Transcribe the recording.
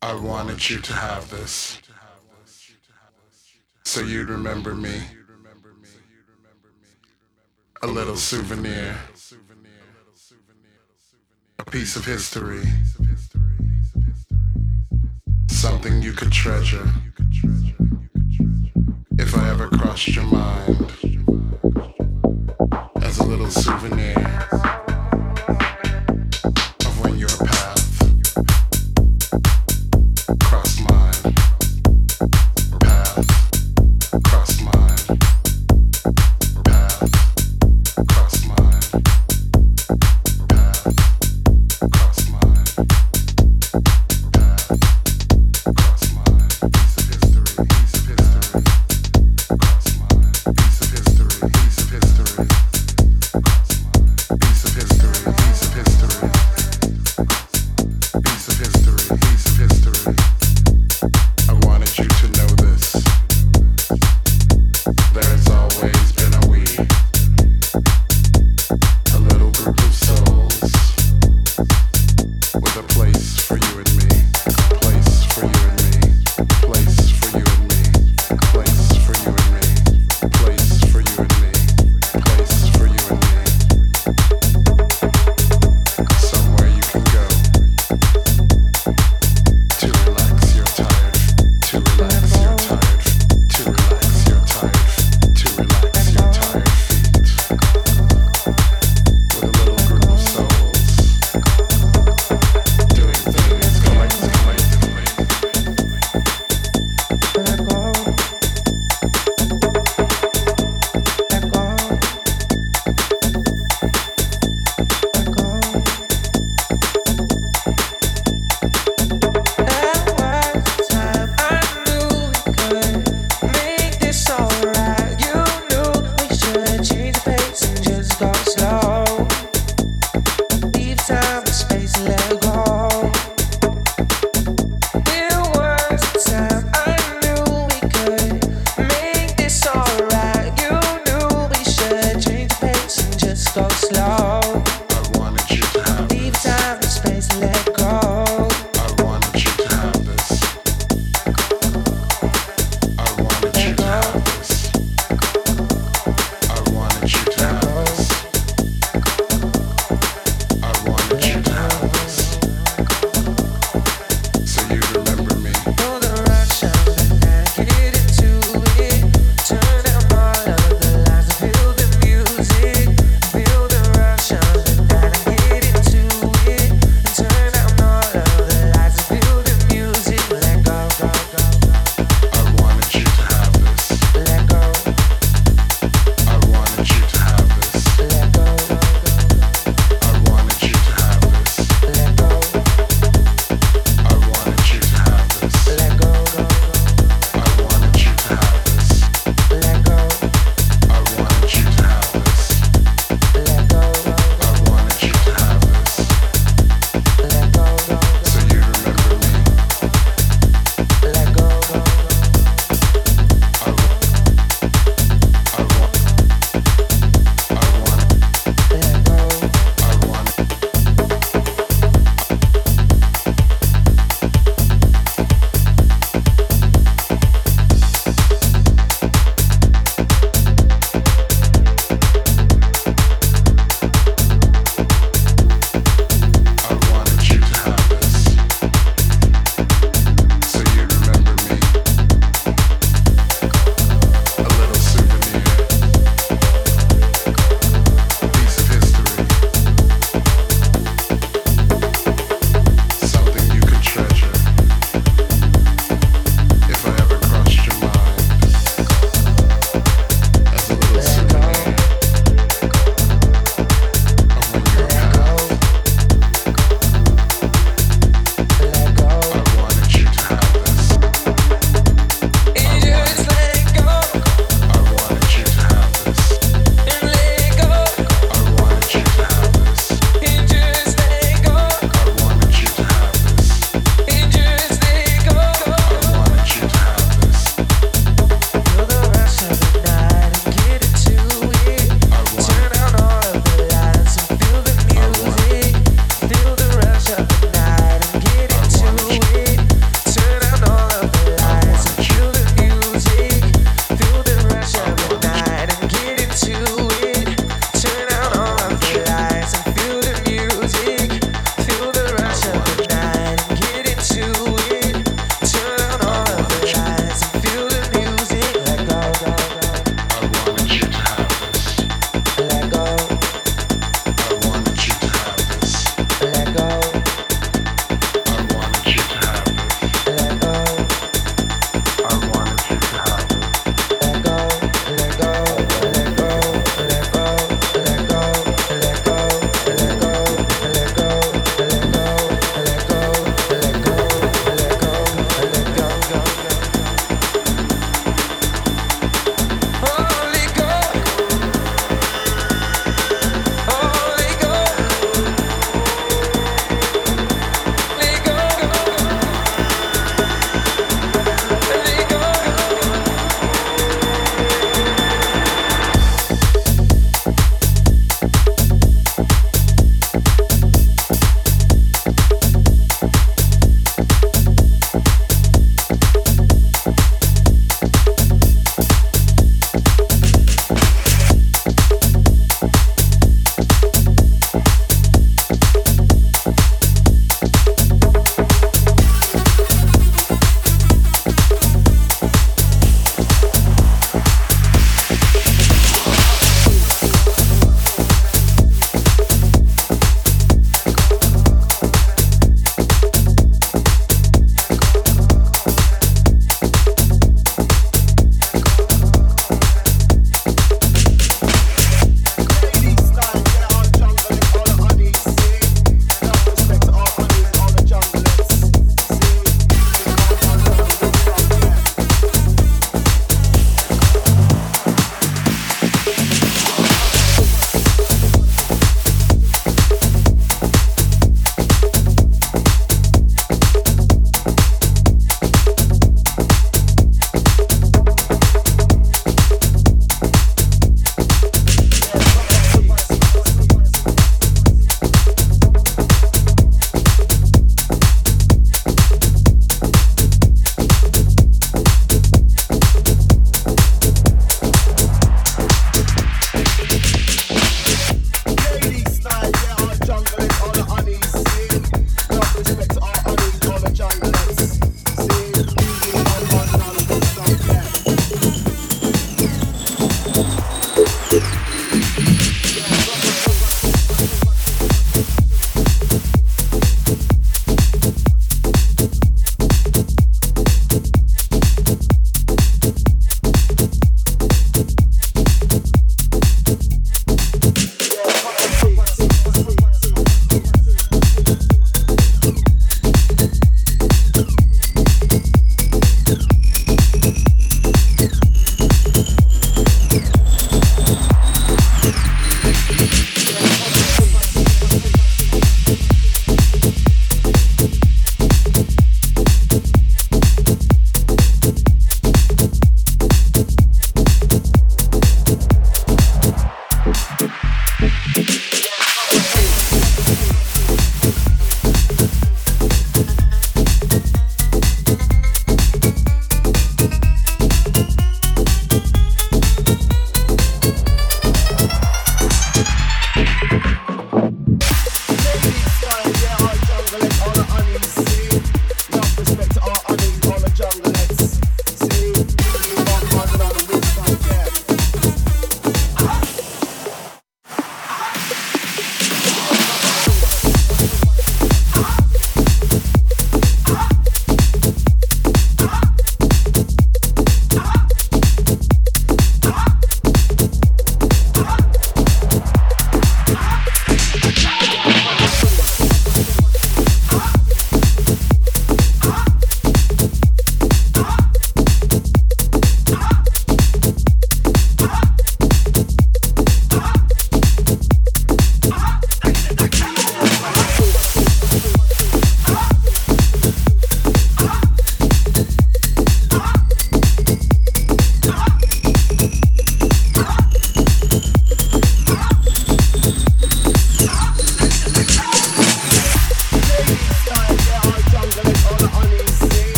I wanted you to have this. So you'd remember me. A little souvenir. A piece of history. Something you could treasure. If I ever crossed your mind. As a little souvenir.